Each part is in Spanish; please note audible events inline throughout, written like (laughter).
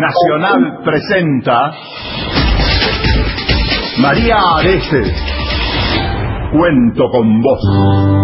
Nacional presenta María Areces. Cuento con vos.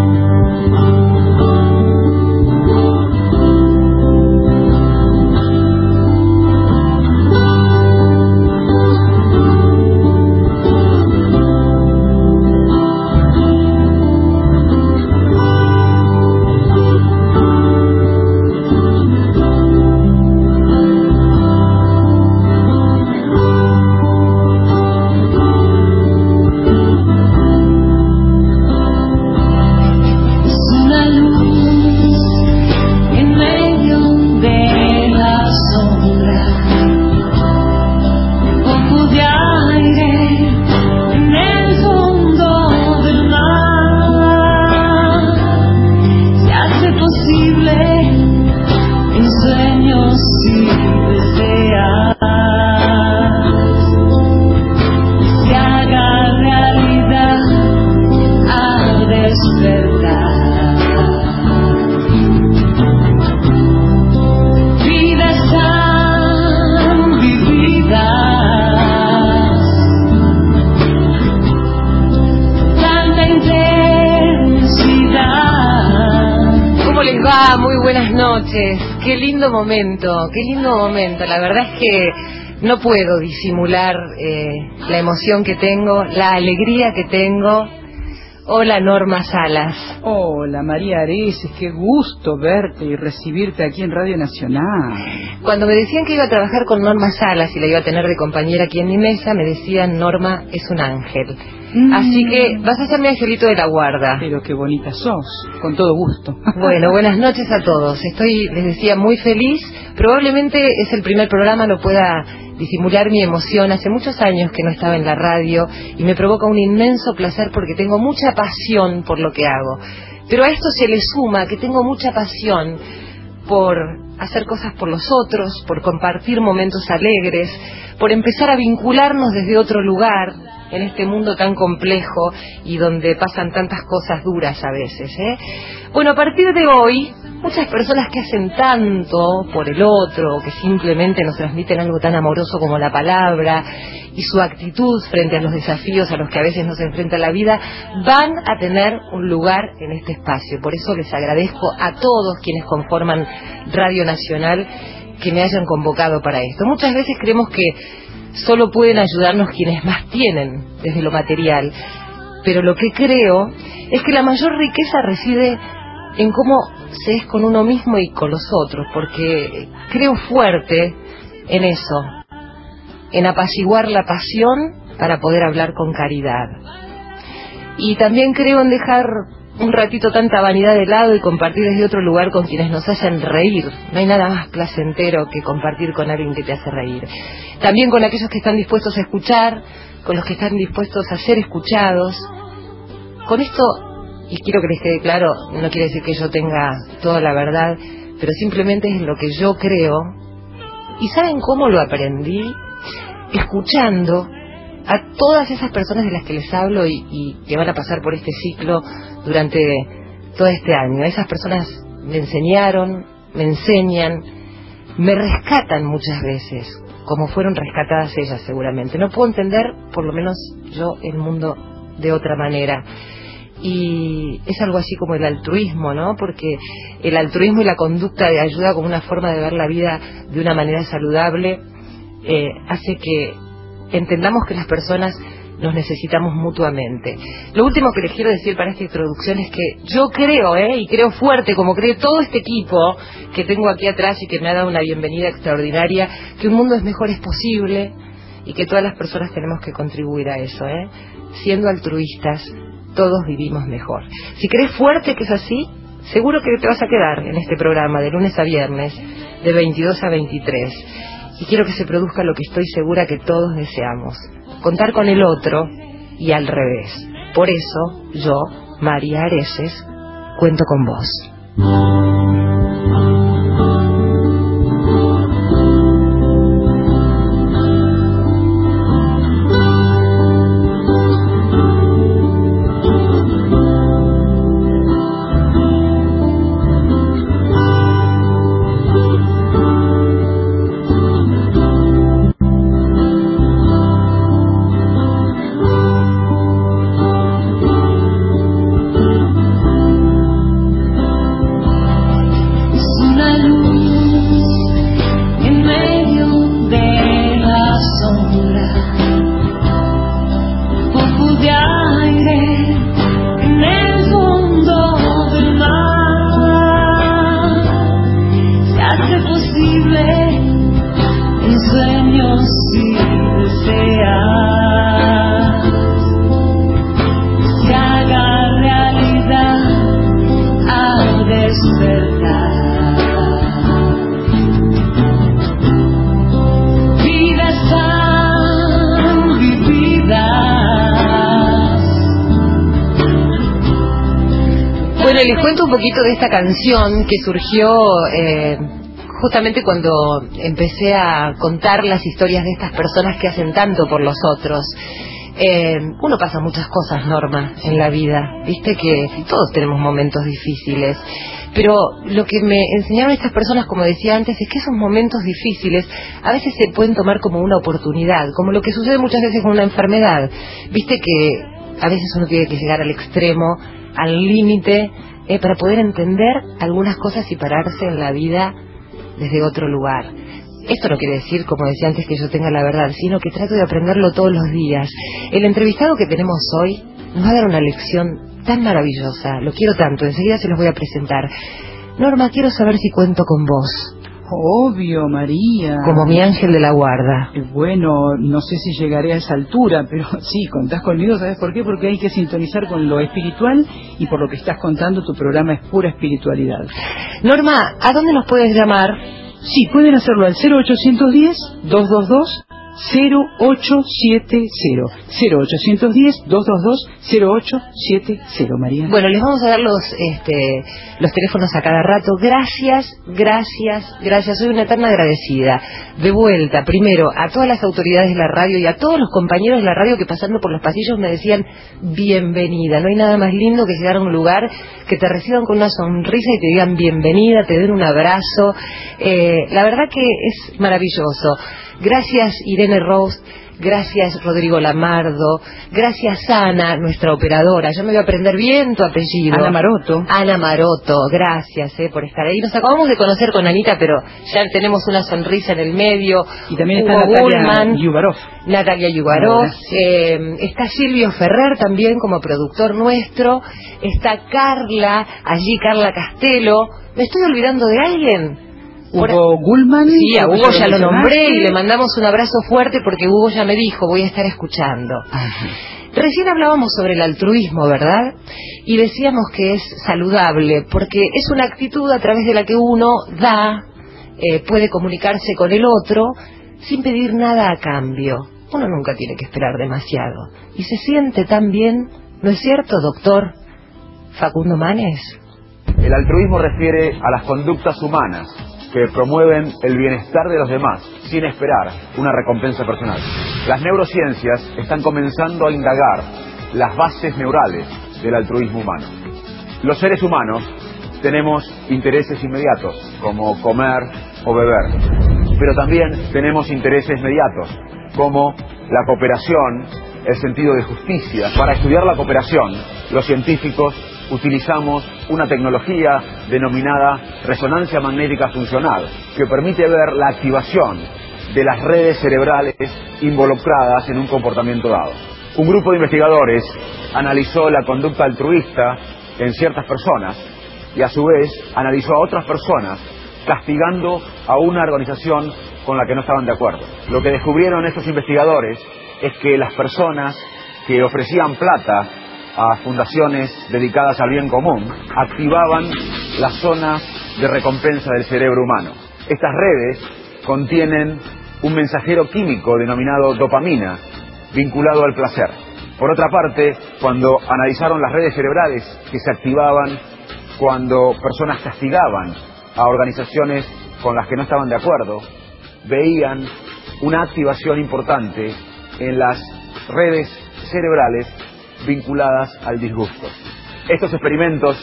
Momento, qué lindo momento. La verdad es que no puedo disimular eh, la emoción que tengo, la alegría que tengo. Hola Norma Salas. Hola María Areces, qué gusto verte y recibirte aquí en Radio Nacional. Cuando me decían que iba a trabajar con Norma Salas y la iba a tener de compañera aquí en mi mesa, me decían Norma es un ángel. Mm. Así que vas a ser mi angelito de la guarda. Pero qué bonita sos, con todo gusto. (laughs) Bueno, buenas noches a todos. Estoy, les decía, muy feliz. Probablemente es el primer programa, no pueda disimular mi emoción. Hace muchos años que no estaba en la radio y me provoca un inmenso placer porque tengo mucha pasión por lo que hago. Pero a esto se le suma que tengo mucha pasión por hacer cosas por los otros, por compartir momentos alegres, por empezar a vincularnos desde otro lugar en este mundo tan complejo y donde pasan tantas cosas duras a veces. ¿eh? Bueno, a partir de hoy, muchas personas que hacen tanto por el otro, que simplemente nos transmiten algo tan amoroso como la palabra y su actitud frente a los desafíos a los que a veces nos enfrenta la vida, van a tener un lugar en este espacio. Por eso les agradezco a todos quienes conforman Radio Nacional que me hayan convocado para esto. Muchas veces creemos que solo pueden ayudarnos quienes más tienen desde lo material, pero lo que creo es que la mayor riqueza reside en cómo se es con uno mismo y con los otros, porque creo fuerte en eso, en apaciguar la pasión para poder hablar con caridad. Y también creo en dejar un ratito tanta vanidad de lado y compartir desde otro lugar con quienes nos hacen reír. No hay nada más placentero que compartir con alguien que te hace reír. También con aquellos que están dispuestos a escuchar, con los que están dispuestos a ser escuchados. Con esto, y quiero que les quede claro, no quiere decir que yo tenga toda la verdad, pero simplemente es lo que yo creo. ¿Y saben cómo lo aprendí? Escuchando a todas esas personas de las que les hablo y, y que van a pasar por este ciclo durante todo este año. Esas personas me enseñaron, me enseñan, me rescatan muchas veces, como fueron rescatadas ellas seguramente. No puedo entender, por lo menos yo, el mundo de otra manera. Y es algo así como el altruismo, ¿no? Porque el altruismo y la conducta de ayuda como una forma de ver la vida de una manera saludable eh, hace que entendamos que las personas nos necesitamos mutuamente. Lo último que les quiero decir para esta introducción es que yo creo, ¿eh? y creo fuerte, como cree todo este equipo que tengo aquí atrás y que me ha dado una bienvenida extraordinaria, que un mundo es mejor es posible y que todas las personas tenemos que contribuir a eso. ¿eh? Siendo altruistas, todos vivimos mejor. Si crees fuerte que es así, seguro que te vas a quedar en este programa de lunes a viernes, de 22 a 23. Y quiero que se produzca lo que estoy segura que todos deseamos, contar con el otro y al revés. Por eso, yo, María Areces, cuento con vos. Un poquito de esta canción que surgió eh, justamente cuando empecé a contar las historias de estas personas que hacen tanto por los otros. Eh, uno pasa muchas cosas, Norma, en la vida. Viste que todos tenemos momentos difíciles. Pero lo que me enseñaron estas personas, como decía antes, es que esos momentos difíciles a veces se pueden tomar como una oportunidad, como lo que sucede muchas veces con una enfermedad. Viste que a veces uno tiene que llegar al extremo, al límite, eh, para poder entender algunas cosas y pararse en la vida desde otro lugar. Esto no quiere decir, como decía antes, que yo tenga la verdad, sino que trato de aprenderlo todos los días. El entrevistado que tenemos hoy nos va a dar una lección tan maravillosa, lo quiero tanto, enseguida se los voy a presentar. Norma, quiero saber si cuento con vos, Obvio, María. como mi ángel de la guarda. Eh, Bueno, no sé si llegaré a esa altura, pero (laughs) sí, contás conmigo, ¿sabes por qué? Porque hay que sintonizar con lo espiritual y por lo que estás contando, tu programa es pura espiritualidad. Norma, ¿a dónde nos puedes llamar? Sí, pueden hacerlo al 0810-222-0870. 0810-222-0870, María. Bueno, les vamos a dar los, este, los teléfonos a cada rato. Gracias, gracias, gracias. Soy una eterna agradecida. De vuelta, primero, a todas las autoridades de la radio y a todos los compañeros de la radio que pasando por los pasillos me decían bienvenida. No hay nada más lindo que llegar a un lugar que te reciban con una sonrisa y te digan bienvenida, te den un abrazo. Eh, la verdad que es maravilloso. Gracias, Irene Rose. Gracias, Rodrigo Lamardo. Gracias, Ana, nuestra operadora. Yo me voy a aprender bien tu apellido. Ana Maroto. Ana Maroto, gracias eh, por estar ahí. Nos acabamos de conocer con Anita, pero ya tenemos una sonrisa en el medio. Y también está Hugo Natalia Bullman, Yubarov. Natalia Yugarov, Hola. eh, está Silvio Ferrer también como productor nuestro, está Carla, allí Carla Castelo. ¿Me estoy olvidando de alguien? Hugo Gullman. Sí, a Hugo ya lo nombré y le mandamos un abrazo fuerte porque Hugo ya me dijo, voy a estar escuchando. Ajá. Recién hablábamos sobre el altruismo, ¿verdad? Y decíamos que es saludable, porque es una actitud a través de la que uno da, eh, puede comunicarse con el otro sin pedir nada a cambio. Uno nunca tiene que esperar demasiado. Y se siente tan bien, ¿no es cierto, doctor Facundo Manes? El altruismo refiere a las conductas humanas que promueven el bienestar de los demás sin esperar una recompensa personal. Las neurociencias están comenzando a indagar las bases neurales del altruismo humano. Los seres humanos tenemos intereses inmediatos, como comer o beber, pero también tenemos intereses mediatos, como la cooperación, el sentido de justicia. Para estudiar la cooperación, los científicos utilizamos una tecnología denominada resonancia magnética funcional, que permite ver la activación de las redes cerebrales involucradas en un comportamiento dado. Un grupo de investigadores analizó la conducta altruista en ciertas personas y a su vez analizó a otras personas castigando a una organización con la que no estaban de acuerdo. Lo que descubrieron estos investigadores es que las personas que ofrecían plata a fundaciones dedicadas al bien común activaban las zonas de recompensa del cerebro humano. Estas redes contienen un mensajero químico denominado dopamina vinculado al placer. Por otra parte, cuando analizaron las redes cerebrales que se activaban cuando personas castigaban a organizaciones con las que no estaban de acuerdo, veían una activación importante en las redes cerebrales vinculadas al disgusto. Estos experimentos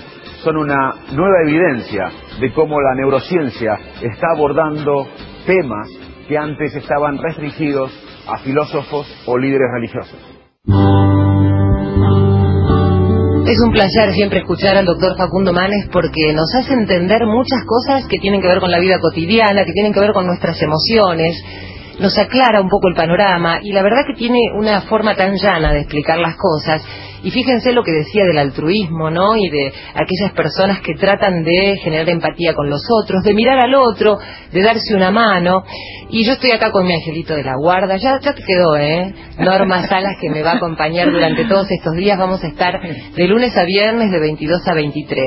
son una nueva evidencia de cómo la neurociencia está abordando temas que antes estaban restringidos a filósofos o líderes religiosos. Es un placer siempre escuchar al doctor Facundo Manes porque nos hace entender muchas cosas que tienen que ver con la vida cotidiana, que tienen que ver con nuestras emociones, nos aclara un poco el panorama y la verdad que tiene una forma tan llana de explicar las cosas Y fíjense lo que decía del altruismo, ¿no? Y de aquellas personas que tratan de generar empatía con los otros, de mirar al otro, de darse una mano. Y yo estoy acá con mi angelito de la guarda, ya, ya te quedó, ¿eh? Norma Salas que me va a acompañar durante todos estos días, vamos a estar de lunes a viernes de 22 a 23.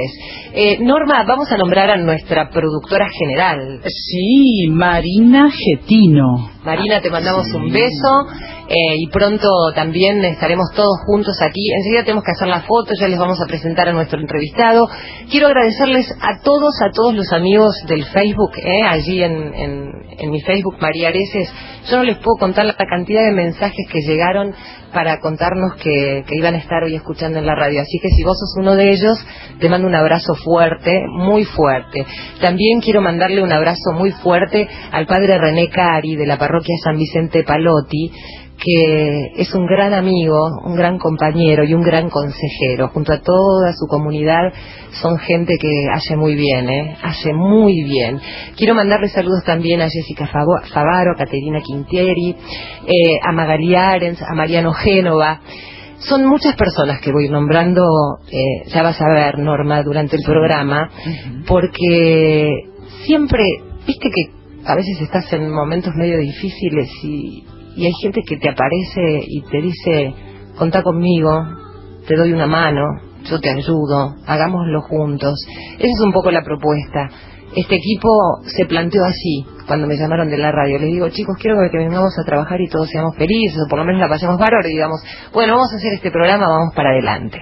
Eh, Norma, vamos a nombrar a nuestra productora general. Sí, Marina Getino. Marina, te mandamos un beso eh, y pronto también estaremos todos juntos aquí. Enseguida tenemos que hacer la foto, ya les vamos a presentar a nuestro entrevistado. Quiero agradecerles a todos, a todos los amigos del Facebook, eh, allí en, mi Facebook, María Areces. Yo no les puedo contar la cantidad de mensajes que llegaron para contarnos que, que iban a estar hoy escuchando en la radio. Así que si vos sos uno de ellos, te mando un abrazo fuerte, muy fuerte. También quiero mandarle un abrazo muy fuerte al padre René Cari de la parroquia San Vicente Palotti, que es un gran amigo, un gran compañero y un gran consejero. Junto a toda su comunidad son gente que hace muy bien, ¿eh? Hace muy bien. Quiero mandarle saludos también a Jessica Favaro, a Caterina Quintieri, eh, a Magali Arens, a Mariano Génova. Son muchas personas que voy nombrando, eh, ya vas a ver, Norma, durante el programa, porque siempre, viste que a veces estás en momentos medio difíciles y, hay gente que te aparece y te dice, contá conmigo, te doy una mano, yo te ayudo, hagámoslo juntos. Esa es un poco la propuesta. Este equipo se planteó así cuando me llamaron de la radio. Les digo, chicos, quiero que vengamos a trabajar y todos seamos felices, o por lo menos la pasemos bárbaro y digamos, bueno, vamos a hacer este programa, vamos para adelante.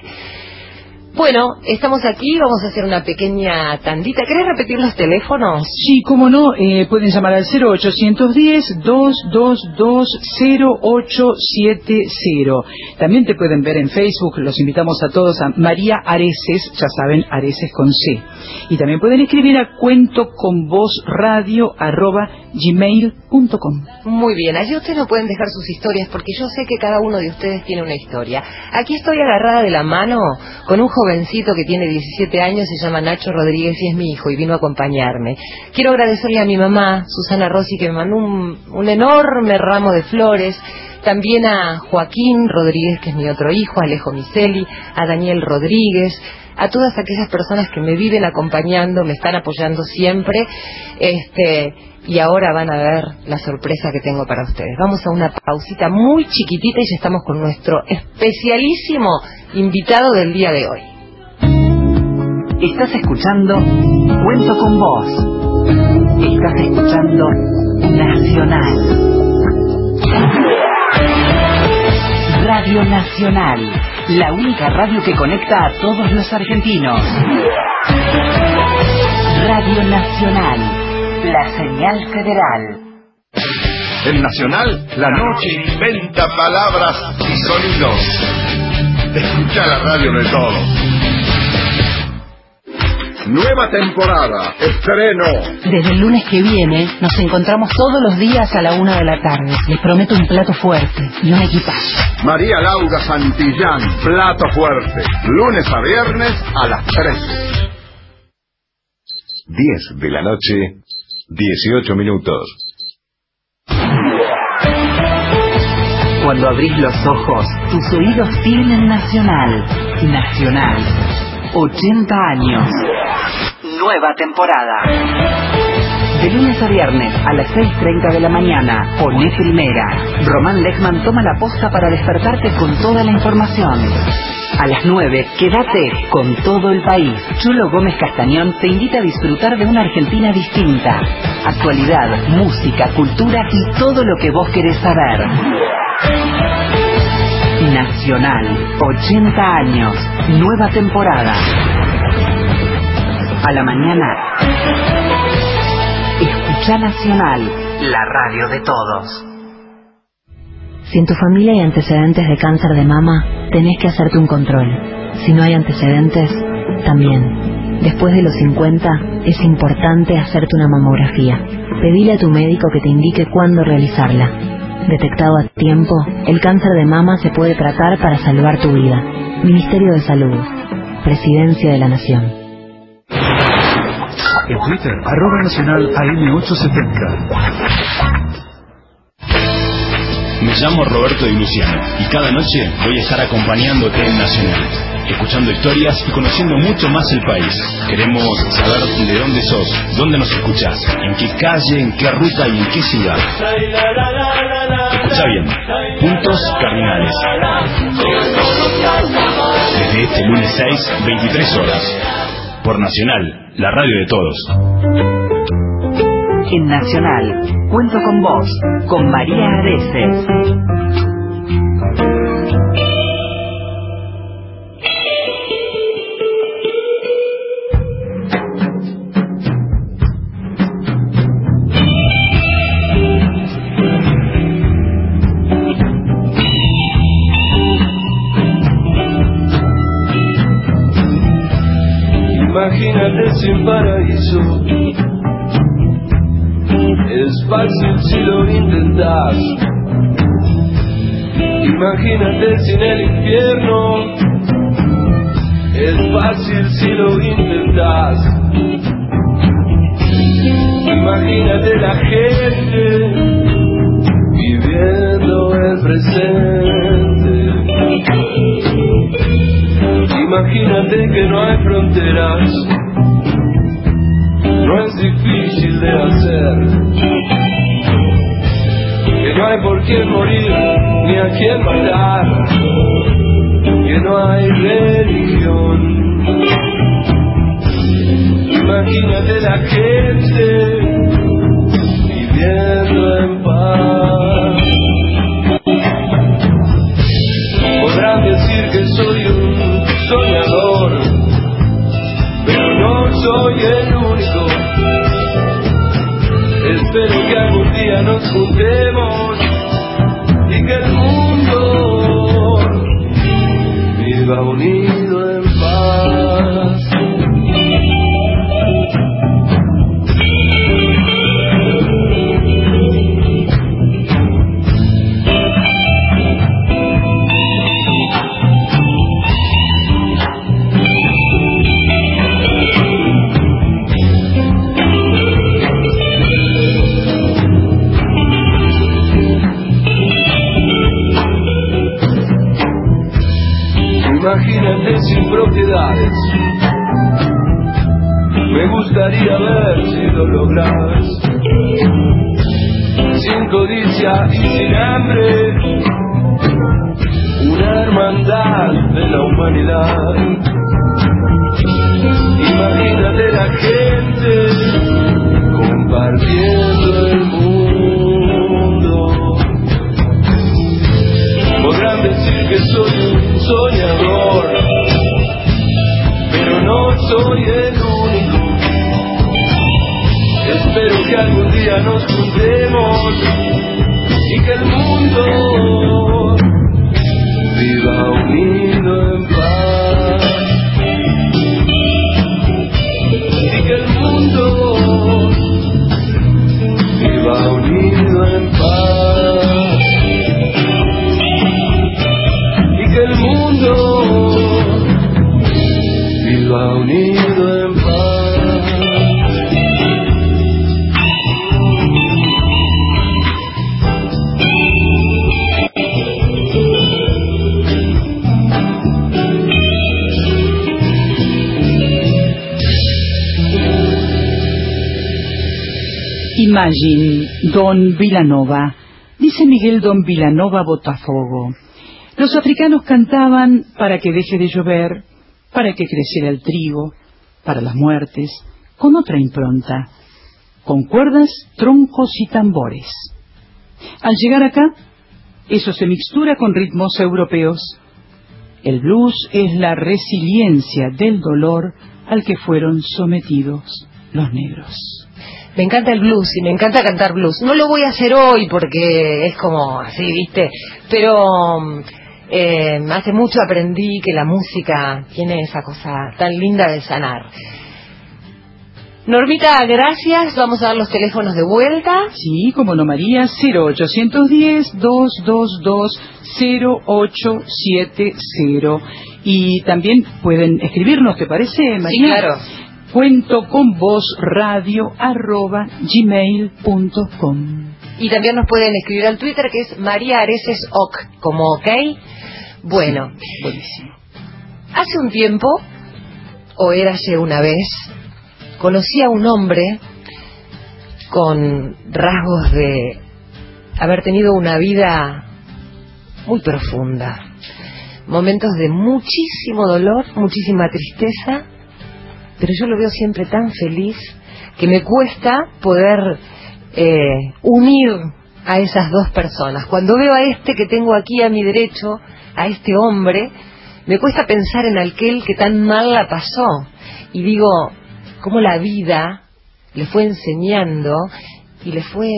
Bueno, estamos aquí, vamos a hacer una pequeña tandita. ¿Querés repetir los teléfonos? Sí, cómo no, eh, pueden llamar al 0810-222-0870. También te pueden ver en Facebook, los invitamos a todos a María Areces, ya saben, Areces con C. Y también pueden escribir a cuento con voz radio arroba gmail.com. Muy bien, allí ustedes no pueden dejar sus historias porque yo sé que cada uno de ustedes tiene una historia. Aquí estoy agarrada de la mano con un jovencito que tiene 17 años, se llama Nacho Rodríguez y es mi hijo y vino a acompañarme. Quiero agradecerle a mi mamá, Susana Rossi, que me mandó un, un enorme ramo de flores. También a Joaquín Rodríguez, que es mi otro hijo, a Alejo Miseli, a Daniel Rodríguez, a todas aquellas personas que me viven acompañando, me están apoyando siempre, este, y ahora van a ver la sorpresa que tengo para ustedes. Vamos a una pausita muy chiquitita y ya estamos con nuestro especialísimo invitado del día de hoy. Estás escuchando Cuento con vos. Estás escuchando Nacional. Radio Nacional, la única radio que conecta a todos los argentinos. Radio Nacional, la señal federal. En Nacional, la noche inventa palabras y sonidos. Escucha la radio de todos. Nueva temporada, estreno. Desde el lunes que viene nos encontramos todos los días a la una de la tarde. Les prometo un plato fuerte y un equipaje. María Laura Santillán, plato fuerte. Lunes a viernes a las 13. 10 de la noche, 18 minutos. Cuando abrís los ojos, tus oídos tienen Nacional. Nacional. 80 años. Nueva temporada. De lunes a viernes a las 6.30 de la mañana, poné primera. Román Lechman toma la posta para despertarte con toda la información. A las 9, quédate con todo el país. Chulo Gómez Castañón te invita a disfrutar de una Argentina distinta. Actualidad, música, cultura y todo lo que vos querés saber. Nacional, 80 años, nueva temporada. A la mañana, escucha Nacional, la radio de todos. Si en tu familia hay antecedentes de cáncer de mama, tenés que hacerte un control. Si no hay antecedentes, también. Después de los 50, es importante hacerte una mamografía. Pedile a tu médico que te indique cuándo realizarla. Detectado a tiempo, el cáncer de mama se puede tratar para salvar tu vida. Ministerio de Salud. Presidencia de la Nación. En Twitter, arroba nacional AM870. Me llamo Roberto Di Luciano y cada noche voy a estar acompañándote en Nacional, escuchando historias y conociendo mucho más el país. Queremos saber de dónde sos, dónde nos escuchás, en qué calle, en qué ruta y en qué ciudad. Escucha bien, puntos cardinales. Desde este lunes 6, 23 horas. Por Nacional, la radio de todos. En Nacional, cuento con vos, con María Areces. Imagínate sin el infierno. Es fácil si lo intentas. Imagínate la gente viviendo el presente. Imagínate que no hay fronteras, no es difícil de hacer. Que no hay por quién morir ni a quién matar, que no hay religión. Imagínate la gente viviendo en paz. Podrán decir que soy un soñador, pero no soy el único. Espero que algún día nos juntemos baoni Don Villanova. Dice Miguel Don Villanova Botafogo. Los africanos cantaban para que deje de llover, para que creciera el trigo, para las muertes, con otra impronta, con cuerdas, troncos y tambores. Al llegar acá, eso se mixtura con ritmos europeos. El blues es la resiliencia del dolor al que fueron sometidos los negros. Me encanta el blues y me encanta cantar blues. No lo voy a hacer hoy porque es como así, ¿viste? Pero eh, hace mucho aprendí que la música tiene esa cosa tan linda de sanar. Normita, gracias. Vamos a dar los teléfonos de vuelta. Sí, como no, María, 0810-222-0870. Y también pueden escribirnos, ¿te parece, María? Sí, claro. Cuento con vos radio arroba gmail.com. Y también nos pueden escribir al Twitter que es María Areces Oc, como ok. Bueno, Buenísimo. hace un tiempo, o érase una vez, conocí a un hombre con rasgos de haber tenido una vida muy profunda. Momentos de muchísimo dolor, muchísima tristeza, pero yo lo veo siempre tan feliz que me cuesta poder eh, unir a esas dos personas. Cuando veo a este que tengo aquí a mi derecho, a este hombre, me cuesta pensar en aquel que tan mal la pasó. Y digo, cómo la vida le fue enseñando y le fue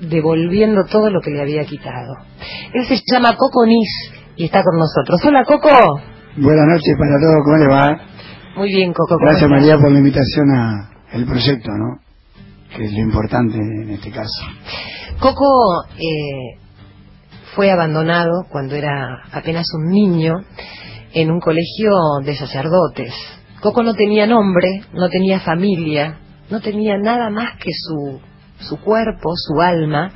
devolviendo todo lo que le había quitado. Él se llama Coco Nis y está con nosotros. Hola Coco. Buenas noches para todos, ¿cómo le va? Muy bien Coco. ¿cómo Gracias estás? María por la invitación a el proyecto, ¿no? Que es lo importante en este caso. Coco eh, fue abandonado cuando era apenas un niño en un colegio de sacerdotes. Coco no tenía nombre, no tenía familia, no tenía nada más que su, su cuerpo, su alma,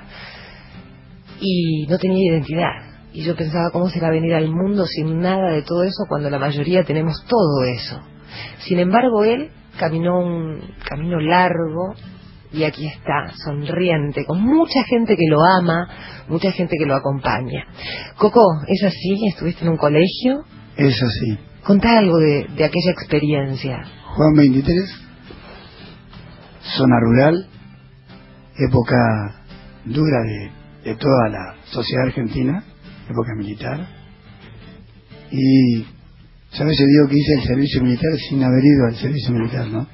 y no tenía identidad. Y yo pensaba, ¿cómo será venir al mundo sin nada de todo eso cuando la mayoría tenemos todo eso? Sin embargo, él caminó un camino largo y aquí está, sonriente, con mucha gente que lo ama, mucha gente que lo acompaña. Coco, ¿es así? ¿Estuviste en un colegio? Es así. Contá algo de, de aquella experiencia. Juan 23, zona rural, época dura de, de toda la sociedad argentina, época militar. Y, ¿sabes? Yo digo que hice el servicio militar sin haber ido al servicio militar, ¿no?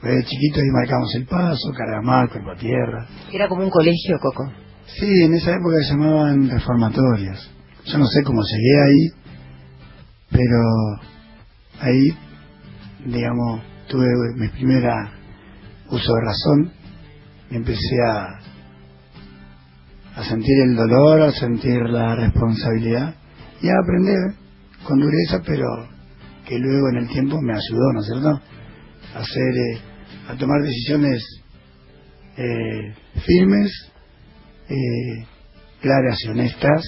Pues de chiquito ahí marcamos el paso, cargamar, cuerpo a tierra. Era como un colegio, Coco. Sí, en esa época se llamaban reformatorias. Yo no sé cómo llegué ahí, pero ahí, digamos, tuve mi primera uso de razón y empecé a, a sentir el dolor, a sentir la responsabilidad y a aprender con dureza, pero que luego en el tiempo me ayudó, ¿no es cierto? A hacer, eh, a tomar decisiones eh, firmes, eh, claras y honestas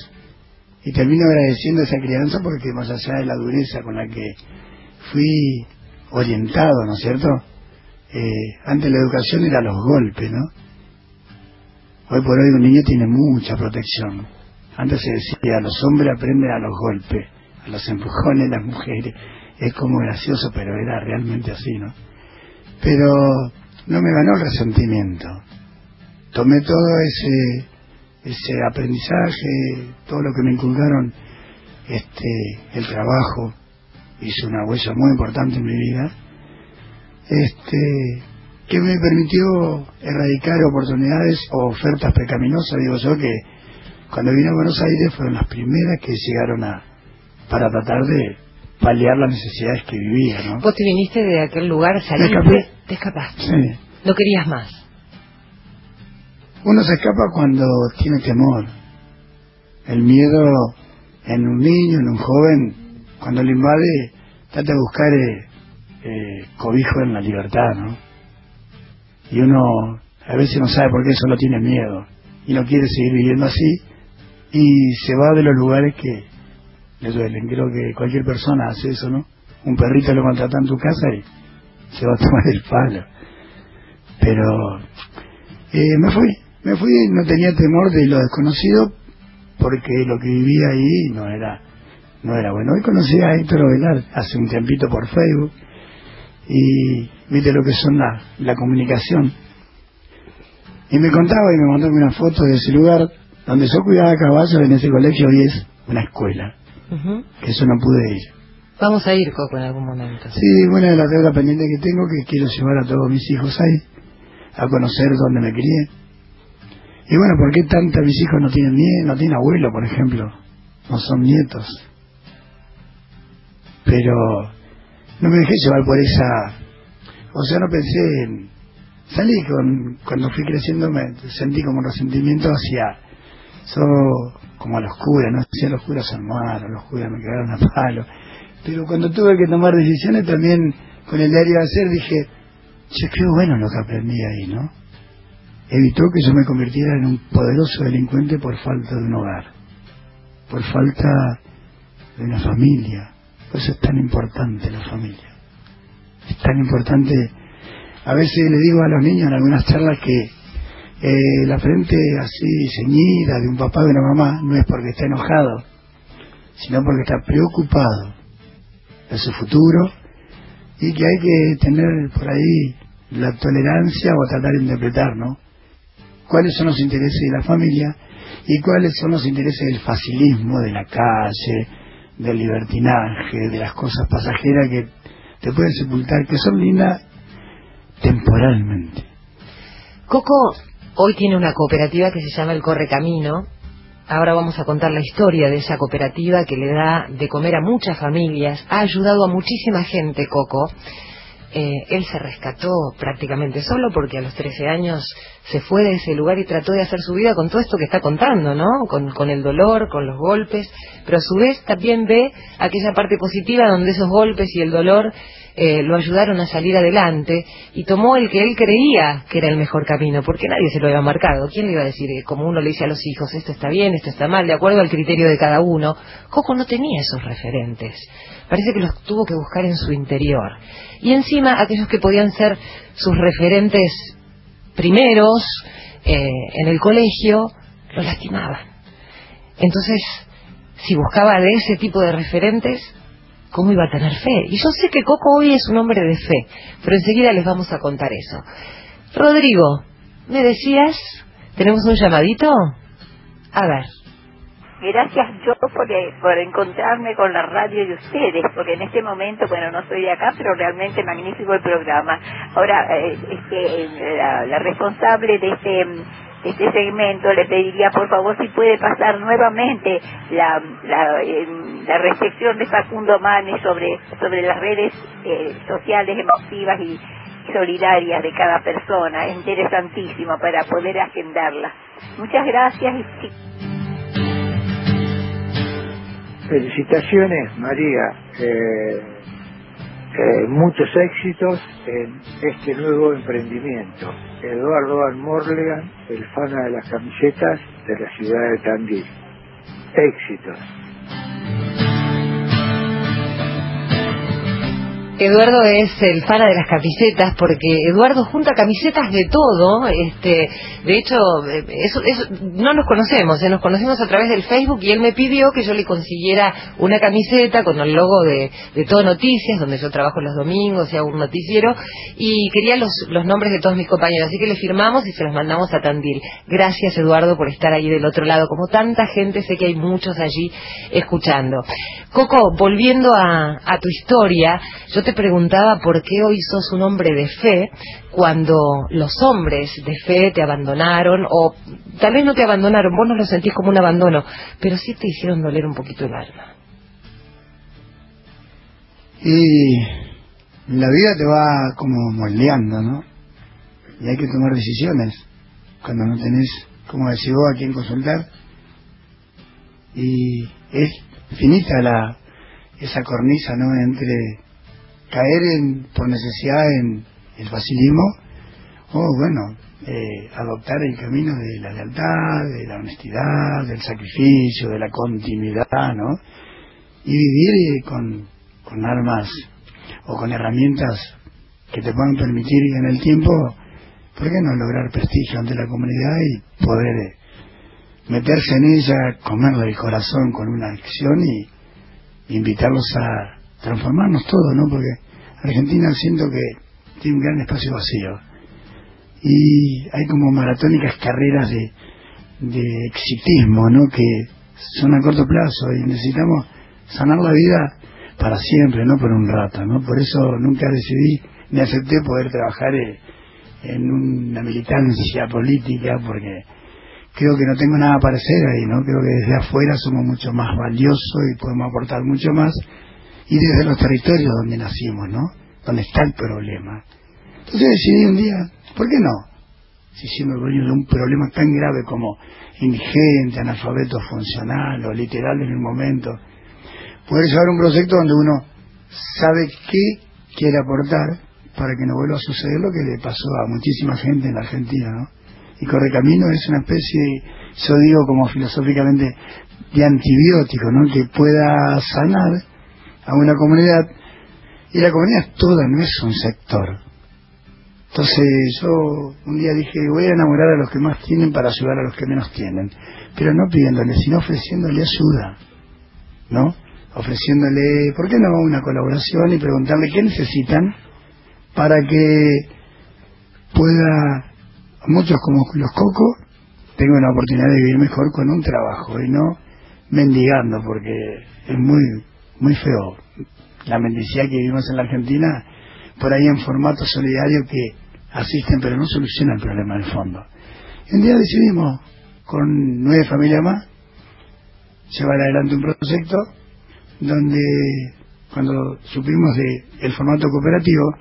y termino agradeciendo esa crianza porque más allá de la dureza con la que fui orientado, ¿no es cierto? Eh, antes la educación era los golpes, ¿no? Hoy por hoy un niño tiene mucha protección. Antes se decía, los hombres aprenden a los golpes, los empujones, las mujeres. Es como gracioso, pero era realmente así, ¿no? Pero no me ganó el resentimiento. Tomé todo ese ese aprendizaje, todo lo que me inculcaron, este, el trabajo, hizo una huella muy importante en mi vida, este, que me permitió erradicar oportunidades o ofertas pecaminosas, digo yo, que cuando vine a Buenos Aires fueron las primeras que llegaron a, para tratar de paliar las necesidades que vivía, ¿no? Vos te viniste de aquel lugar, saliste, escapé. te escapaste. Sí. No querías más. Uno se escapa cuando tiene temor. El miedo en un niño, en un joven, cuando lo invade, trata de buscar eh, eh, cobijo en la libertad, ¿no? Y uno a veces no sabe por qué solo tiene miedo y no quiere seguir viviendo así y se va de los lugares que Creo que cualquier persona hace eso, ¿no? Un perrito lo contrata en tu casa y se va a tomar el palo. Pero eh, me fui, me fui, no tenía temor de lo desconocido porque lo que vivía ahí no era no era bueno. Hoy conocí a Héctor Ovelar hace un tiempito por Facebook y viste lo que son la, la comunicación. Y me contaba y me mandó una foto de ese lugar donde yo cuidaba caballos en ese colegio y es una escuela, Que eso no pude ir. Vamos a ir, Coco, en algún momento. Sí, una de las deudas pendientes que tengo que quiero llevar a todos mis hijos ahí, a conocer dónde me crié. Y bueno, ¿por qué tanta mis hijos no tienen nie no tienen abuelo, por ejemplo? No son nietos. Pero no me dejé llevar por esa... O sea, no pensé en... Salí con... Cuando fui creciendo me sentí como resentimiento hacia... Yo, como a los curas, ¿no? Decía los curas son malos, los curas me quedaron a palo. Pero cuando tuve que tomar decisiones también con el diario de hacer dije, che, qué bueno lo que aprendí ahí, ¿no? evitó que yo me convirtiera en un poderoso delincuente por falta de un hogar, por falta de una familia. Por eso es tan importante la familia. Es tan importante. A veces le digo a los niños en algunas charlas que eh, la frente así ceñida de un papá o de una mamá no es porque está enojado, sino porque está preocupado de su futuro y que hay que tener por ahí la tolerancia o tratar de interpretar, ¿no? cuáles son los intereses de la familia y cuáles son los intereses del facilismo, de la calle, del libertinaje, de las cosas pasajeras que te pueden sepultar, que son lindas temporalmente. Coco hoy tiene una cooperativa que se llama El Corre Camino. Ahora vamos a contar la historia de esa cooperativa que le da de comer a muchas familias. Ha ayudado a muchísima gente, Coco. Eh, él se rescató prácticamente solo porque a los 13 años se fue de ese lugar y trató de hacer su vida con todo esto que está contando, ¿no? Con el dolor, con los golpes, pero a su vez también ve aquella parte positiva donde esos golpes y el dolor eh, lo ayudaron a salir adelante y tomó el que él creía que era el mejor camino, porque nadie se lo había marcado. ¿Quién le iba a decir? Eh, como uno le dice a los hijos, esto está bien, esto está mal, de acuerdo al criterio de cada uno. Coco no tenía esos referentes. Parece que los tuvo que buscar en su interior. Y encima aquellos que podían ser sus referentes primeros eh, en el colegio, lo lastimaban. Entonces, si buscaba de ese tipo de referentes, ¿cómo iba a tener fe? Y yo sé que Coco hoy es un hombre de fe, pero enseguida les vamos a contar eso. Rodrigo, ¿me decías? ¿Tenemos un llamadito? A ver. Gracias yo por, eh, por encontrarme con la radio de ustedes, porque en este momento, bueno, no soy de acá, pero realmente magnífico el programa. Ahora, eh, este, la, la responsable de este este segmento, le pediría por favor si puede pasar nuevamente la, la, la reflexión de Facundo Mane sobre, sobre las redes eh, sociales emotivas y solidarias de cada persona. Es interesantísimo para poder agendarla. Muchas gracias Felicitaciones, María. Eh, eh, muchos éxitos en este nuevo emprendimiento. Eduardo Van el fana de las camisetas de la ciudad de Tandil. Éxitos. Eduardo es el fana de las camisetas porque Eduardo junta camisetas de todo. Este, de hecho, eh, eso, eso, no nos conocemos, eh, nos conocemos a través del Facebook y él me pidió que yo le consiguiera una camiseta con el logo de, de Todo Noticias, donde yo trabajo los domingos y hago un noticiero, y quería los, los nombres de todos mis compañeros, así que le firmamos y se los mandamos a Tandil. Gracias Eduardo por estar ahí del otro lado, como tanta gente, sé que hay muchos allí escuchando. Coco, volviendo a, a tu historia, yo te preguntaba por qué hoy sos un hombre de fe cuando los hombres de fe te abandonaron o tal vez no te abandonaron, vos no lo sentís como un abandono, pero sí te hicieron doler un poquito el alma. Y la vida te va como moldeando, ¿no? Y hay que tomar decisiones cuando no tenés, como decís vos, a quién consultar. Y es finita la esa cornisa, ¿no? Entre caer en, por necesidad en el facilismo o bueno eh, adoptar el camino de la lealtad de la honestidad del sacrificio de la continuidad no y vivir eh, con, con armas o con herramientas que te puedan permitir en el tiempo ¿por qué no lograr prestigio ante la comunidad y poder eh, meterse en ella comerle el corazón con una acción y invitarlos a transformarnos todos, ¿no? Porque Argentina siento que tiene un gran espacio vacío y hay como maratónicas carreras de, de exitismo, ¿no? Que son a corto plazo y necesitamos sanar la vida para siempre, no por un rato, ¿no? Por eso nunca decidí ni acepté poder trabajar eh, en una militancia política porque creo que no tengo nada para hacer ahí, ¿no? Creo que desde afuera somos mucho más valiosos y podemos aportar mucho más y desde los territorios donde nacimos, ¿no? Donde está el problema. Entonces decidí un día, ¿por qué no? Si siendo dueño de un problema tan grave como indigente, analfabeto funcional o literal en el momento, poder llevar un proyecto donde uno sabe qué quiere aportar para que no vuelva a suceder lo que le pasó a muchísima gente en la Argentina, ¿no? Y Correcamino es una especie, yo digo como filosóficamente, de antibiótico, ¿no? Que pueda sanar a una comunidad. Y la comunidad toda, no es un sector. Entonces yo un día dije, voy a enamorar a los que más tienen para ayudar a los que menos tienen. Pero no pidiéndole, sino ofreciéndole ayuda. ¿No? Ofreciéndole, ¿por qué no una colaboración y preguntarle qué necesitan para que pueda, muchos como los cocos, tengan la oportunidad de vivir mejor con un trabajo y no mendigando, porque es muy, muy feo la mendicidad que vivimos en la Argentina, por ahí en formato solidario que asisten pero no soluciona el problema en el fondo. Y un día decidimos, con nueve familias más, llevar adelante un proyecto donde, cuando supimos de el formato cooperativo,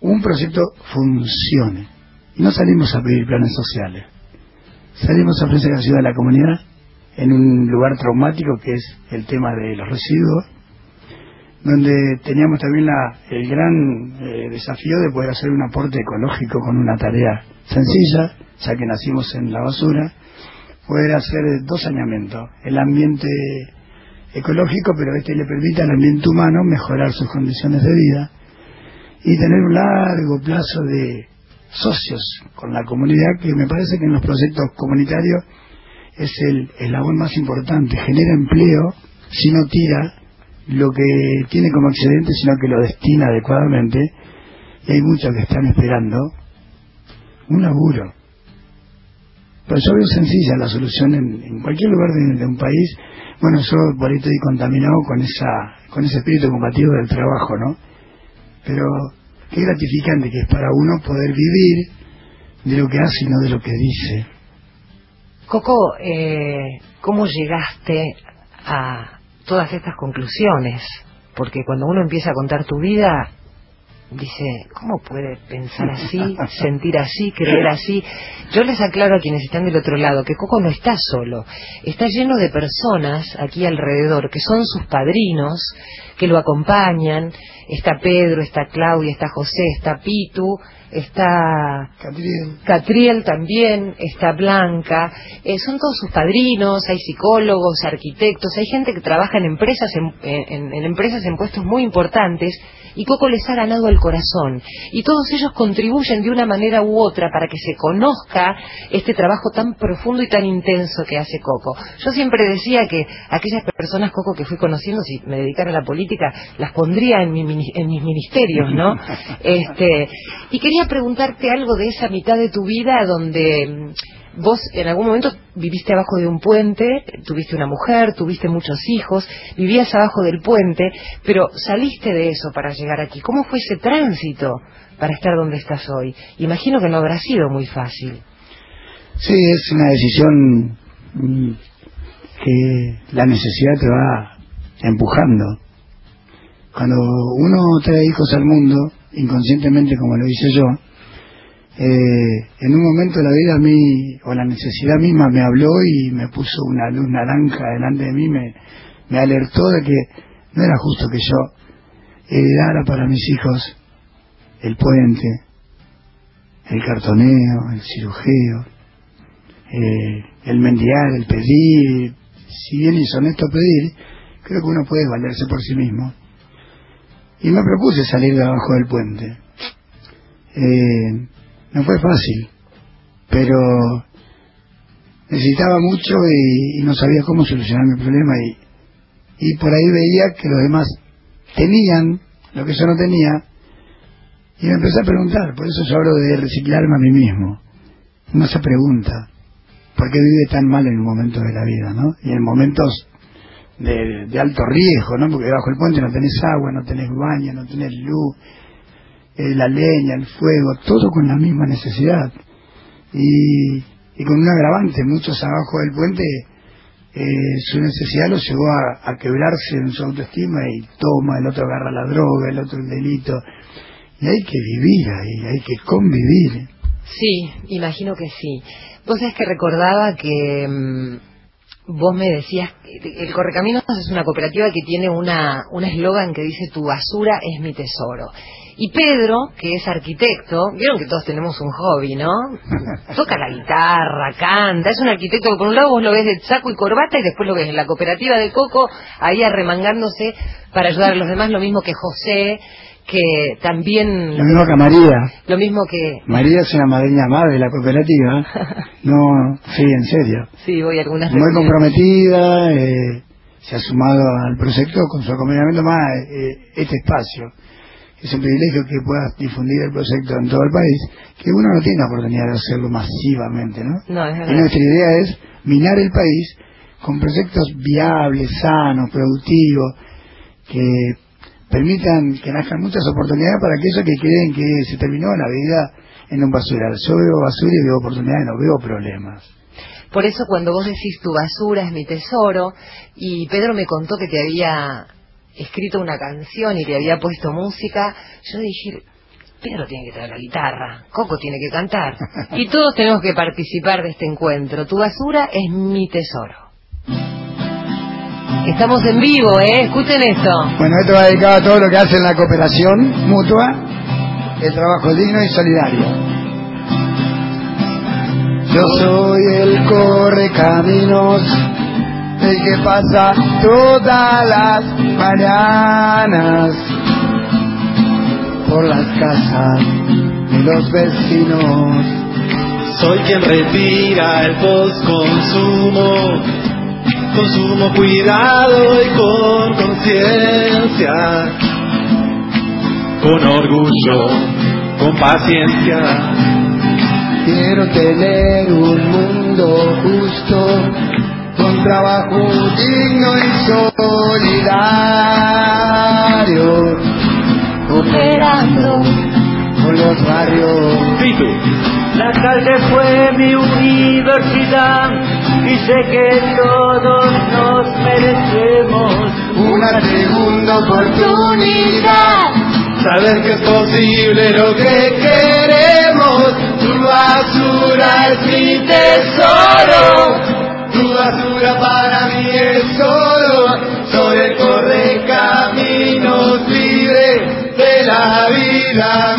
un proyecto funcione. No salimos a pedir planes sociales. Salimos a ofrecer ayuda a la comunidad en un lugar traumático que es el tema de los residuos, donde teníamos también la, el gran eh, desafío de poder hacer un aporte ecológico con una tarea sencilla, ya que nacimos en la basura, poder hacer dos saneamientos, el ambiente ecológico, pero este le permite al ambiente humano mejorar sus condiciones de vida y tener un largo plazo de socios con la comunidad, que me parece que en los proyectos comunitarios es el eslabón más importante, genera empleo si no tira lo que tiene como excedente, sino que lo destina adecuadamente, y hay muchos que están esperando un laburo. Pero yo veo sencilla la solución en, en cualquier lugar de, de, un país. Bueno, yo por ahí estoy contaminado con esa con ese espíritu combativo del trabajo, ¿no? Pero qué gratificante que es para uno poder vivir de lo que hace y no de lo que dice. Coco, eh, ¿cómo llegaste a todas estas conclusiones? Porque cuando uno empieza a contar tu vida, dice, ¿cómo puede pensar así, (laughs) sentir así, creer así? Yo les aclaro a quienes están del otro lado que Coco no está solo, está lleno de personas aquí alrededor que son sus padrinos, que lo acompañan. Está Pedro, está Claudia, está José, está Pitu, está Catriel, Catriel también, está Blanca, eh, son todos sus padrinos, hay psicólogos, arquitectos, hay gente que trabaja en empresas en, en, en empresas en puestos muy importantes y Coco les ha ganado el corazón. Y todos ellos contribuyen de una manera u otra para que se conozca este trabajo tan profundo y tan intenso que hace Coco. Yo siempre decía que aquellas personas, Coco, que fui conociendo, si me dedicara a la política, las pondría en, mi, en mis ministerios, ¿no? (laughs) este, y quería preguntarte algo de esa mitad de tu vida donde vos en algún momento viviste abajo de un puente, tuviste una mujer, tuviste muchos hijos, vivías abajo del puente, pero saliste de eso para llegar aquí. ¿Cómo fue ese tránsito para estar donde estás hoy? Imagino que no habrá sido muy fácil. Sí, es una decisión que la necesidad te va empujando. Cuando uno trae hijos al mundo, inconscientemente como lo hice yo, eh, en un momento de la vida a mí, o la necesidad misma me habló y me puso una luz naranja delante de mí, me, alertó de que no era justo que yo heredara para mis hijos el puente, el cartoneo, el cirujeo, eh, el mendigar, el pedir, si bien es honesto pedir, creo que uno puede valerse por sí mismo. Y me propuse salir de abajo del puente. Eh, no fue fácil, pero necesitaba mucho y, no sabía cómo solucionar mi problema y, y por ahí veía que los demás tenían lo que yo no tenía y me empecé a preguntar, por eso yo hablo de reciclarme a mí mismo. Uno se pregunta, ¿por qué vive tan mal en un momento de la vida, no? Y en momentos de, de alto riesgo, ¿no? Porque debajo del puente no tenés agua, no tenés baño, no tenés luz, eh, la leña, el fuego, todo con la misma necesidad. Y, y con un agravante, muchos abajo del puente, eh, su necesidad los llevó a, quebrarse en su autoestima y toma, el otro agarra la droga, el otro el delito. Y hay que vivir ahí, hay que convivir. Sí, imagino que sí. Vos sabés que recordaba que mmm, vos me decías, el Correcaminos es una cooperativa que tiene una un eslogan que dice tu basura es mi tesoro. Y Pedro, que es arquitecto, vieron que todos tenemos un hobby, ¿no? (laughs) Toca la guitarra, canta, es un arquitecto que por un lado vos lo ves de saco y corbata y después lo ves en la cooperativa de Coco, ahí arremangándose para ayudar a los demás, lo mismo que José, que también... Lo mismo que María. Lo mismo que... María es una madrina madre de la cooperativa. (laughs) No, sí, en serio. Sí, voy a algunas Muy reuniones. comprometida, eh, se ha sumado al proyecto con su acompañamiento más eh, este espacio. Es un privilegio que puedas difundir el proyecto en todo el país, que uno no tiene la oportunidad de hacerlo masivamente, ¿no? No, es Y nuestra idea es minar el país con proyectos viables, sanos, productivos, que permitan que nazcan muchas oportunidades para aquellos que creen que se terminó la vida en un basural. Yo veo basura y veo oportunidades, no veo problemas. Por eso cuando vos decís tu basura es mi tesoro, y Pedro me contó que te había escrito una canción y te había puesto música, yo dije, Pedro tiene que traer la guitarra, Coco tiene que cantar, y (laughs) todos tenemos que participar de este encuentro. Tu basura es mi tesoro. Estamos en vivo, ¿eh? Escuchen esto. Bueno, esto va dedicado a todo lo que hace en la cooperación mutua, el trabajo digno y solidario. Yo soy el correcaminos, el que pasa todas las mañanas por las casas de los vecinos. Soy quien retira el postconsumo, consumo cuidado y con conciencia, con orgullo, con paciencia. Quiero tener un mundo justo, con trabajo digno y solidario, cooperando con los barrios. La calle fue mi universidad. y sé que todos nos merecemos una segunda oportunidad. Saber que es posible lo que queremos. Tu basura es mi tesoro. Tu basura para mí es oro. Soy el correcaminos libre de la vida.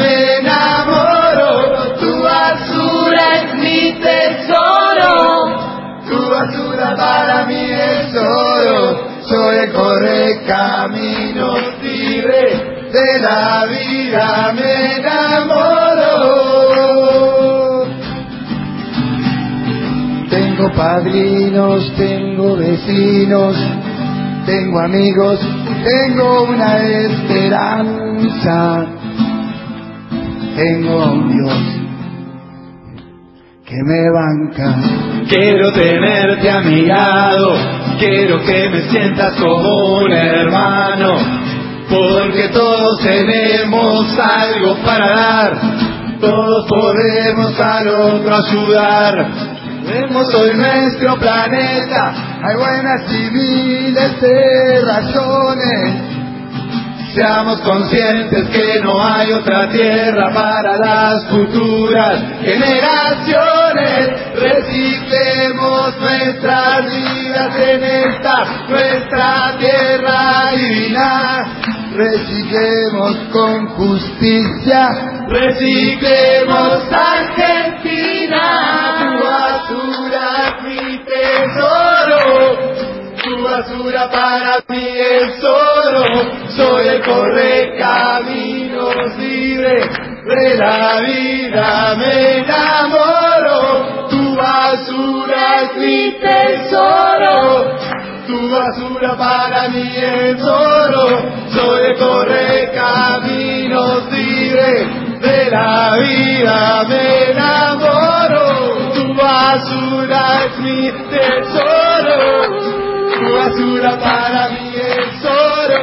Padrinos, tengo vecinos, tengo amigos, tengo una esperanza, tengo a un Dios que me banca. Quiero tenerte a mi lado, quiero que me sientas como un hermano, porque todos tenemos algo para dar, todos podemos al otro ayudar. Vemos hoy nuestro planeta, hay buenas y miles de razones. Seamos conscientes que no hay otra tierra para las futuras generaciones. Reciclemos nuestras vidas en esta nuestra tierra divina. Reciclemos con justicia. Reciclemos. Tu basura para mí es oro, soy el correcaminos libre de la vida, me enamoro. Tu basura es mi tesoro, tu basura para mí es oro, soy el correcaminos libre de la vida, me enamoro. Basura es mi tesoro. Tu basura para mí es oro,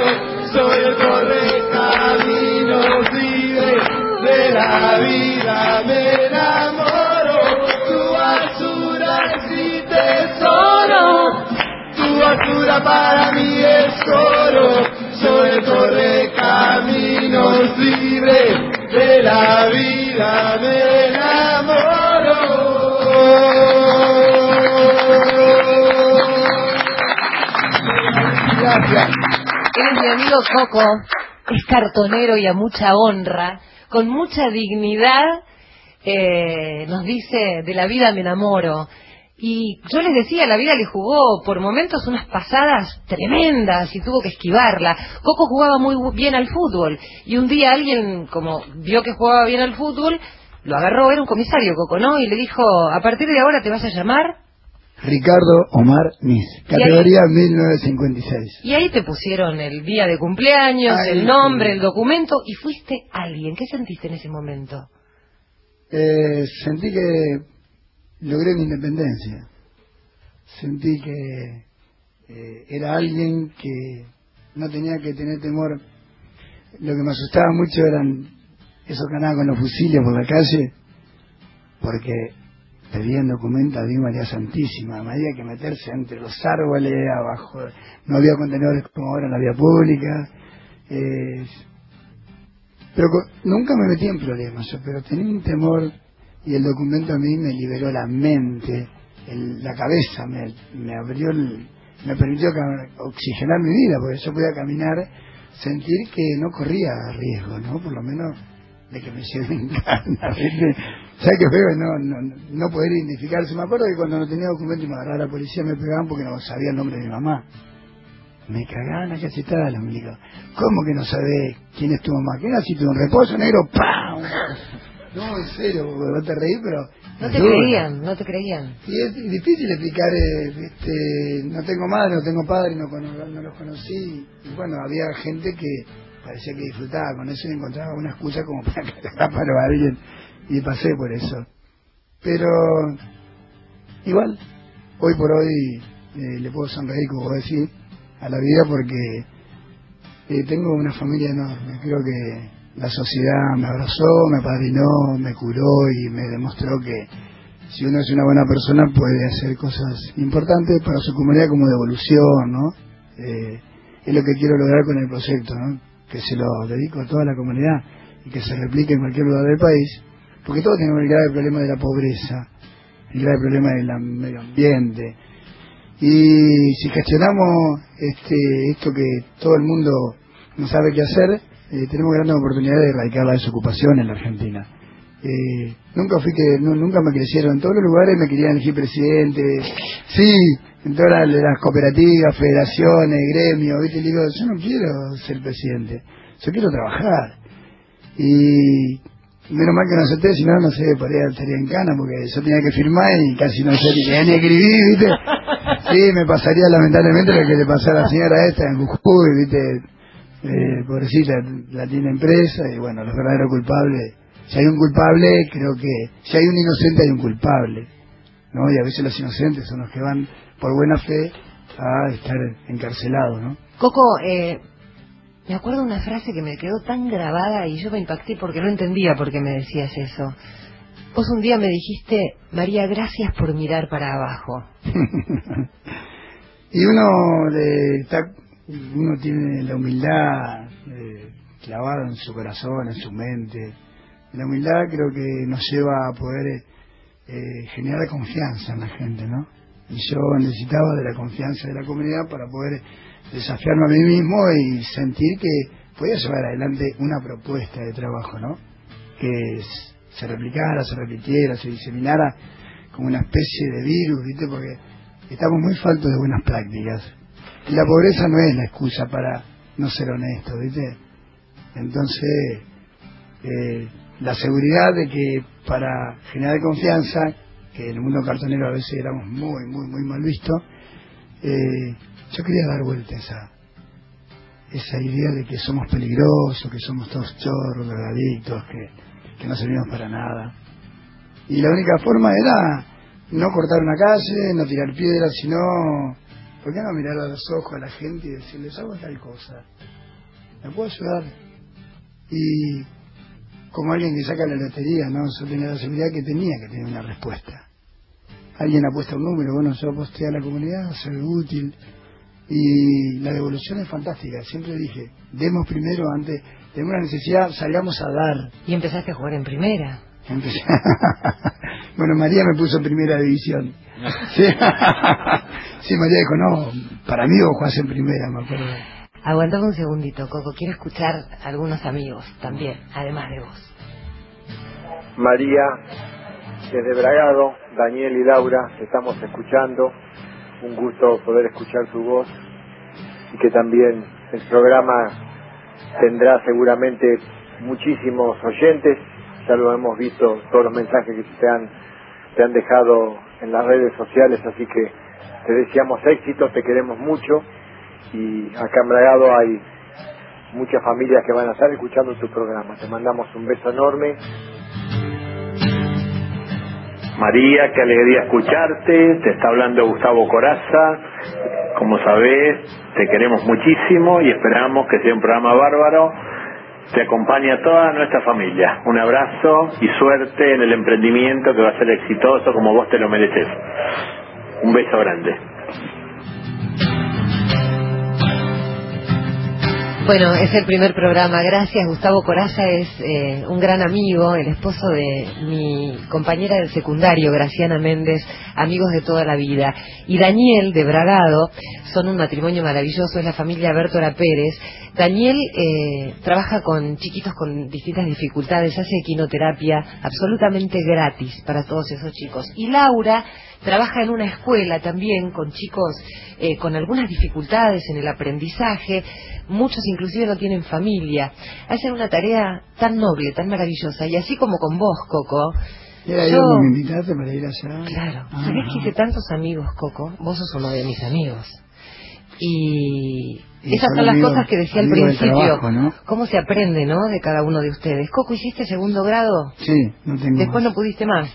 soy el correcaminos libre de la vida, me enamoro. Tu basura es mi tesoro, tu basura para mí es oro, soy el correcaminos libre de la vida, me enamoro. Él es mi amigo Coco. es cartonero y a mucha honra, con mucha dignidad, eh, nos dice, de la vida me enamoro. Y yo les decía, la vida le jugó por momentos unas pasadas tremendas y tuvo que esquivarla. Coco jugaba muy bien al fútbol y un día alguien, como vio que jugaba bien al fútbol, lo agarró, era un comisario Coco, ¿no? Y le dijo, a partir de ahora te vas a llamar Ricardo Omar Nis, categoría 1956. Y ahí te pusieron el día de cumpleaños, Ahí, el nombre, el documento, y fuiste alguien. ¿Qué sentiste en ese momento? Eh, sentí que logré mi independencia. Sentí que eh, era alguien que no tenía que tener temor. Lo que me asustaba mucho eran esos que andaban con los fusiles por la calle, porque pedían documentos a María Santísima, había que meterse entre los árboles, abajo, no había contenedores como ahora en la vía pública, eh, pero nunca me metí en problemas, pero tenía un temor y el documento a mí me liberó la mente, el- la cabeza, me, abrió, el- me permitió oxigenar mi vida, porque yo podía caminar, sentir que no corría riesgo, ¿no? Por lo menos de que me lleven (laughs) cana. ¿Sabes qué feo? No, no, no poder identificarse. Me acuerdo que cuando no tenía documento y me agarraba la policía me pegaban porque no sabía el nombre de mi mamá. Me cagaban a cachetada los milicos. ¿Cómo que no sabés quién es tu mamá? ¿Qué naciste? ¿Un reposo negro? ¡Pam! No, en serio, porque vos te reís, pero... No te duro. creían, no te creían. Y es difícil explicar, eh, este, no tengo madre, no tengo padre, no, cono- no los conocí. Y bueno, había gente que parecía que disfrutaba con eso y encontraba una excusa como (laughs) para cagar a palo a alguien. Y pasé por eso. Pero igual, hoy por hoy eh, le puedo sonreír, como vos decís, a la vida porque eh, tengo una familia enorme. Creo que la sociedad me abrazó, me apadrinó, me curó y me demostró que si uno es una buena persona puede hacer cosas importantes para su comunidad como devolución, ¿no? Eh, es lo que quiero lograr con el proyecto, ¿no? Que se lo dedico a toda la comunidad y que se replique en cualquier lugar del país, porque todos tenemos el grave problema de la pobreza, el grave problema del medio ambiente. Y si gestionamos este, esto que todo el mundo no sabe qué hacer, eh, tenemos grandes oportunidades de erradicar la desocupación en la Argentina. Eh, nunca fui que, nu- nunca me crecieron, en todos los lugares me querían elegir presidente, sí, en todas las, las cooperativas, federaciones, gremios, ¿viste? Y digo, yo no quiero ser presidente, yo quiero trabajar. Y menos mal que no acepté, si no, no sé, por ahí estaría en cana, porque yo tenía que firmar y casi no sé ni escribir, ¿viste? Sí, me pasaría lamentablemente lo que le pasó a la señora esta en Jujuy, ¿viste? Eh, pobrecita, la tiene empresa y bueno, los verdaderos culpables, si hay un culpable, creo que, si hay un inocente hay un culpable, ¿no? Y a veces los inocentes son los que van por buena fe a estar encarcelados, ¿no? Coco, eh, me acuerdo una frase que me quedó tan grabada y yo me impacté porque no entendía por qué me decías eso. Vos un día me dijiste, María, gracias por mirar para abajo. (laughs) y uno le uno tiene la humildad eh, clavada en su corazón, en su mente. La humildad creo que nos lleva a poder eh, generar confianza en la gente, ¿no? Y yo necesitaba de la confianza de la comunidad para poder desafiarme a mí mismo y sentir que podía llevar adelante una propuesta de trabajo, ¿no? Que se replicara, se repitiera, se diseminara como una especie de virus, ¿viste? Porque estamos muy faltos de buenas prácticas. Y la pobreza no es la excusa para no ser honesto, ¿viste? Entonces, eh, la seguridad de que para generar confianza, que en el mundo cartonero a veces éramos muy, muy, muy mal vistos, eh, yo quería dar vuelta esa, esa idea de que somos peligrosos, que somos todos chorros, drogadictos, que, que no servimos para nada. Y la única forma era no cortar una calle, no tirar piedras, sino, ¿por qué no mirar a los ojos a la gente y decirles, hago tal cosa? ¿Me puedo ayudar? Y como alguien que saca la lotería, ¿no? Yo tenía la seguridad que tenía que tener una respuesta. Alguien apuesta un número, bueno, yo aposté a la comunidad, soy útil. Y la devolución es fantástica. Siempre dije, demos primero antes, tenemos una necesidad, salgamos a dar. Y empezaste a jugar en primera. Empecé- (laughs) bueno, María me puso en primera división. (laughs) Sí, (laughs) sí María dijo, no, para mí vos jugás en primera, me acuerdo. Aguantame un segundito, Coco. Quiero escuchar a algunos amigos también, además de vos. María, desde Bragado, Daniel y Laura, te estamos escuchando. Un gusto poder escuchar tu voz y que también el programa tendrá seguramente muchísimos oyentes. Ya lo hemos visto, todos los mensajes que te han, te han dejado en las redes sociales, así que te deseamos éxito, te queremos mucho y acá en Bragado hay muchas familias que van a estar escuchando tu programa. Te mandamos un beso enorme. María, qué alegría escucharte. Te está hablando Gustavo Coraza. Como sabés, te queremos muchísimo y esperamos que sea un programa bárbaro. Te acompaña toda nuestra familia. Un abrazo y suerte en el emprendimiento que va a ser exitoso como vos te lo mereces. Un beso grande. Bueno, es el primer programa. Gracias. Gustavo Coraza es eh, un gran amigo, el esposo de mi compañera del secundario, Graciana Méndez, amigos de toda la vida. Y Daniel, de Bragado, son un matrimonio maravilloso, es la familia Bertora Pérez. Daniel eh, trabaja con chiquitos con distintas dificultades, hace equinoterapia absolutamente gratis para todos esos chicos. Y Laura trabaja en una escuela también con chicos eh, con algunas dificultades en el aprendizaje, muchos inclusive no tienen familia. Hacen una tarea tan noble, tan maravillosa, y así como con vos, Coco. Era yo- me invitaste para ir allá. Claro, Ah. ¿sabés que hice tantos amigos, Coco? Vos sos uno de mis amigos. Y, Y esas son las cosas que decía al principio. trabajo, ¿no? ¿Cómo se aprende, no? De cada uno de ustedes. Coco, ¿hiciste segundo grado? Sí, no tengo Después más. no pudiste más.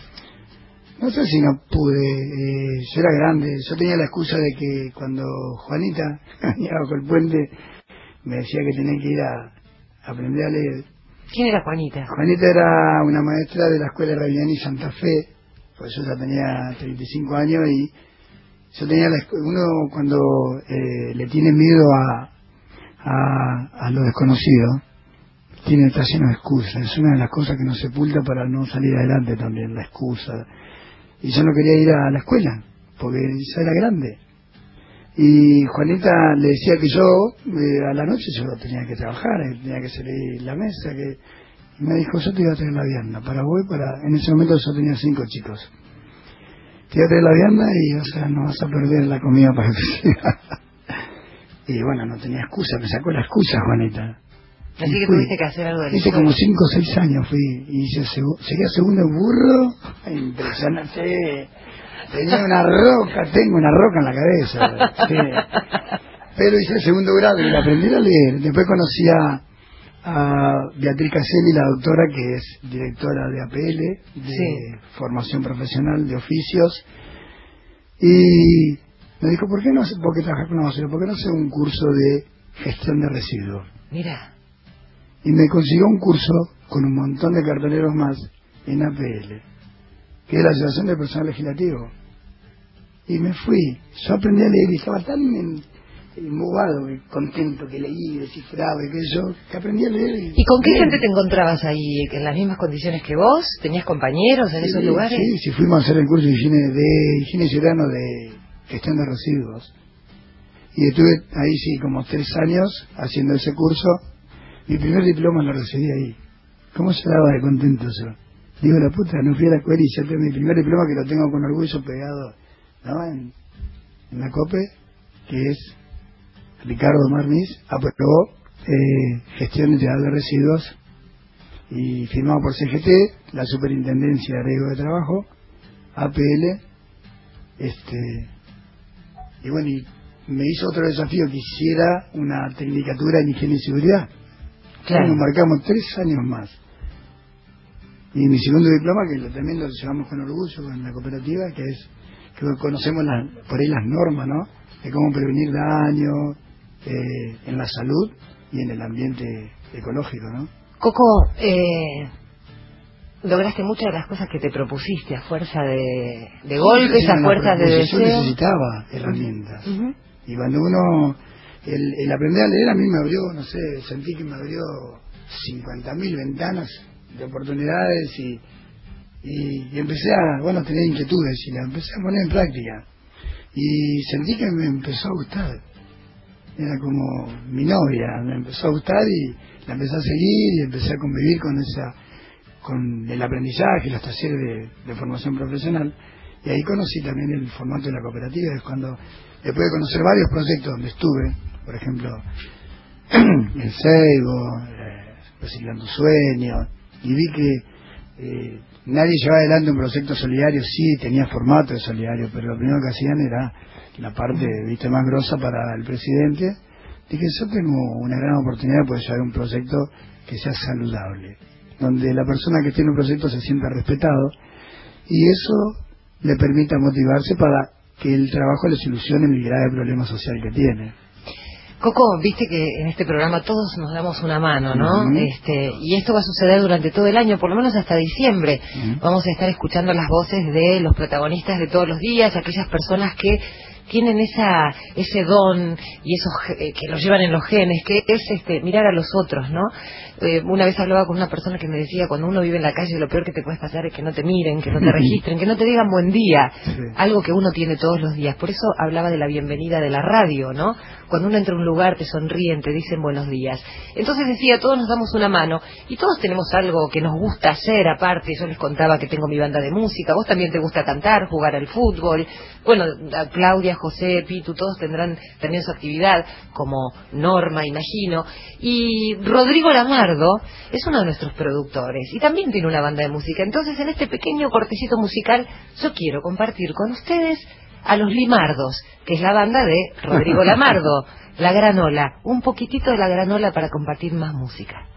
No sé si no pude, eh, yo era grande, yo tenía la excusa de que cuando Juanita (laughs) venía bajo el puente me decía que tenía que ir a, a aprender a leer. ¿Quién era Juanita? Juanita era una maestra de la escuela Raviani Santa Fe, pues yo ya tenía 35 años y yo tenía la uno cuando eh, le tiene miedo a, a, a lo desconocido, tiene está lleno de excusas, es una de las cosas que nos sepulta para no salir adelante también, la excusa. Y yo no quería ir a la escuela, porque ya era grande. Y Juanita le decía que yo, eh, a la noche yo tenía que trabajar, eh, tenía que salir la mesa, que y me dijo, yo te iba a traer la vianda, para vos, y para... En ese momento yo tenía cinco chicos. Te iba a traer la vianda y, o sea, no vas a perder la comida para que (laughs) Y bueno, no tenía excusa, me sacó la excusa, Juanita. Así que fui. tuviste que hacer algo de Hice como cinco o seis años fui, y hice segu- llegué a segundo burro, (laughs) impresionante. Tenía una roca, tengo una roca en la cabeza. sí. Pero hice el segundo grado y aprendí a leer. Después conocí a, a Beatriz Caselli, la doctora que es directora de APL, de Sí. formación profesional de oficios. Y me dijo, ¿por qué no, hace- por qué trabajar con nosotros? ¿Por qué no hacer un curso de gestión de residuos? Mira, y me consiguió un curso con un montón de cartoneros más en APL, que es la Asociación de Personal Legislativo. Y me fui, yo aprendí a leer y estaba tan embobado, y contento que leí, descifraba y que yo, que aprendí a leer. ¿y con qué gente te encontrabas ahí? ¿En las mismas condiciones que vos? ¿Tenías compañeros en esos lugares? Sí, sí, fuimos a hacer el curso de higiene, de higiene ciudadano de gestión de residuos. Y estuve ahí, sí, como tres años haciendo ese curso. Mi primer diploma lo recibí ahí. ¿Cómo se daba de contento yo? Digo, la puta, no fui a la escuela y ya tengo mi primer diploma que lo tengo con orgullo pegado ¿no? en, la COPE, que es Ricardo Marnis, aprobó eh, gestión integral de residuos y firmado por CGT, la Superintendencia de Riesgo de Trabajo, APL, este, y bueno, y me hizo otro desafío que hiciera una tecnicatura en higiene y seguridad. Claro. Nos marcamos tres años más. Y mi segundo diploma, que también lo llevamos con orgullo con la cooperativa, que es que conocemos las- por ahí las normas, ¿no? De cómo prevenir daño eh, en la salud y en el ambiente ecológico, ¿no? Coco, eh, lograste muchas de las cosas que te propusiste a fuerza de, de golpes, Sí, a fuerza de propuse, Yo deseo. necesitaba herramientas. Y cuando uno, el, el aprender a leer a mí me abrió, no sé, sentí que me abrió 50.000 ventanas de oportunidades y, y, empecé a, bueno, tener inquietudes y las empecé a poner en práctica. Y sentí que me empezó a gustar. era como mi novia, me empezó a gustar y la empecé a seguir y empecé a convivir con esa con el aprendizaje, los talleres de, de formación profesional y ahí conocí también el formato de la cooperativa, es cuando después de conocer varios proyectos donde estuve, por ejemplo, (clears throat) el Seibo, eh, Reciclando Sueños, y vi que eh, nadie llevaba adelante un proyecto solidario, sí tenía formato de solidario, pero lo primero que hacían era la parte viste más grosa para el presidente. Dije, yo tengo una gran oportunidad de poder llevar un proyecto que sea saludable, donde la persona que tiene un proyecto se sienta respetado y eso le permita motivarse para que el trabajo le solucione el grave problema social que tiene. Coco, viste que en este programa todos nos damos una mano, ¿no? este, y esto va a suceder durante todo el año, por lo menos hasta diciembre. Vamos a estar escuchando las voces de los protagonistas de todos los días, aquellas personas que tienen esa ese don y esos eh, que los llevan en los genes, que es este mirar a los otros, ¿no? Eh, una vez hablaba con una persona que me decía, cuando uno vive en la calle, lo peor que te puede pasar es que no te miren, que no te (laughs) registren, que no te digan buen día, algo que uno tiene todos los días. Por eso hablaba de la bienvenida de la radio, ¿no? Cuando uno entra a un lugar, te sonríen, te dicen buenos días. Entonces decía, todos nos damos una mano y todos tenemos algo que nos gusta hacer aparte. Yo les contaba que tengo mi banda de música, vos también te gusta cantar, jugar al fútbol. Bueno, Claudia, José, Pitu, todos tendrán también su actividad, como Norma, imagino. Y Rodrigo Lamar, es uno de nuestros productores y también tiene una banda de música. Entonces, en este pequeño cortecito musical, yo quiero compartir con ustedes a los Limardos, que es la banda de Rodrigo (laughs) Lamardo, La Granola, un poquitito de La Granola para compartir más música.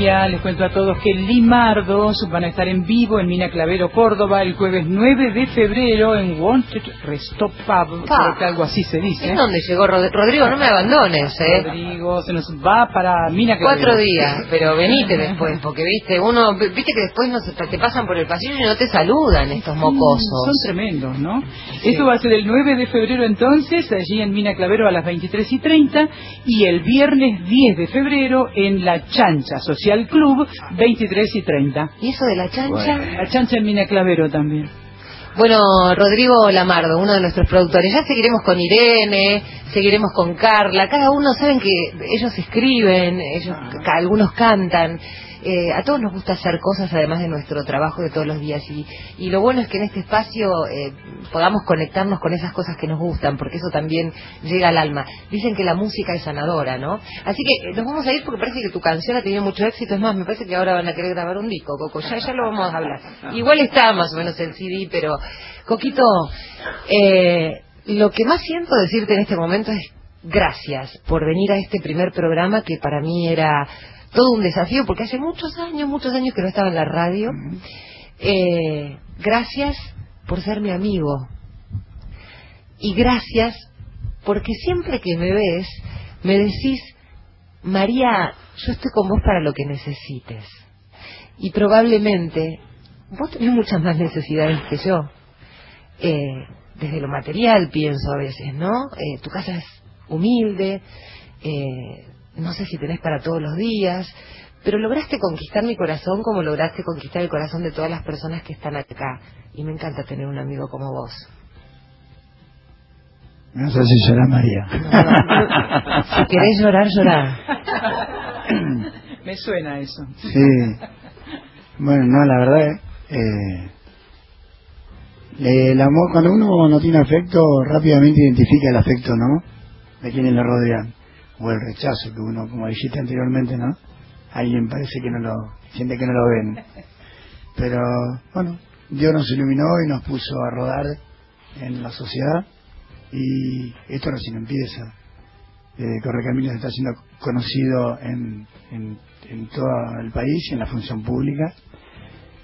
María, les cuento a todos que Limardos van a estar en vivo en Mina Clavero, Córdoba, el jueves 9 de febrero en Wanted Restop Pub, creo que algo así se dice. ¿En dónde llegó Rodrigo? No me abandones, ¿eh? Rodrigo, se nos va para Mina Clavero. Cuatro días, pero venite después, porque viste, uno, viste que después no se, te pasan por el pasillo y no te saludan estos mocosos. Son tremendos, ¿no? Esto va a ser el 9 de febrero entonces, allí en Mina Clavero a las 23 y 30, y el viernes 10 de febrero en La Chancha Social Club, 23 y 30. ¿Y eso de la chancha? La chancha en Mina Clavero también. Bueno, Rodrigo Lamardo, uno de nuestros productores. Ya seguiremos con Irene, seguiremos con Carla. Cada uno, saben que ellos escriben, ellos, algunos cantan. Eh, a todos nos gusta hacer cosas además de nuestro trabajo de todos los días y, y lo bueno es que en este espacio eh, podamos conectarnos con esas cosas que nos gustan porque eso también llega al alma. Dicen que la música es sanadora, ¿no? Así que eh, nos vamos a ir porque parece que tu canción ha tenido mucho éxito. Es más, me parece que ahora van a querer grabar un disco, Coco. Ya, ya lo vamos a hablar. Igual está más o menos el CD, pero Coquito, lo que más siento decirte en este momento es gracias por venir a este primer programa que para mí era todo un desafío porque hace muchos años, muchos años que no estaba en la radio. Eh, gracias por ser mi amigo. Y gracias porque siempre que me ves me decís, María, yo estoy con vos para lo que necesites. Y probablemente vos tenés muchas más necesidades que yo. Eh, desde lo material pienso a veces, ¿no? Eh, tu casa es humilde, eh, no sé si tenés para todos los días, pero lograste conquistar mi corazón como lograste conquistar el corazón de todas las personas que están acá. Y me encanta tener un amigo como vos. No sé si llorar María. si querés llorar, llorar. Me suena eso. Sí. Bueno, no, la verdad, eh, el amor, cuando uno no tiene afecto, rápidamente identifica el afecto, ¿no? De quienes le rodean. O el rechazo que uno, como dijiste anteriormente, ¿no? Alguien parece que no lo, siente que no lo ven. Pero, bueno, Dios nos iluminó y nos puso a rodar en la sociedad y esto recién empieza. Eh, Correcaminos está siendo conocido en, en, en todo el país y en la función pública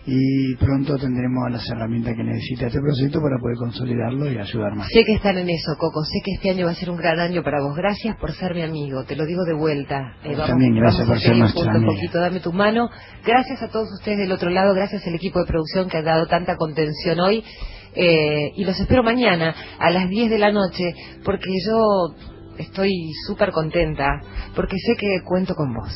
y pronto tendremos las herramientas que necesita este proyecto para poder consolidarlo y ayudar más. Sé que están en eso, Coco. Sé que este año va a ser un gran año para vos. Gracias por ser mi amigo. Te lo digo de vuelta. Eh, vamos, También gracias por ser nuestra un poquito, dame tu mano. Gracias a todos ustedes del otro lado. Gracias al equipo de producción que ha dado tanta contención hoy. Eh, y los espero mañana a las 10 de la noche porque yo estoy súper contenta porque sé que cuento con vos.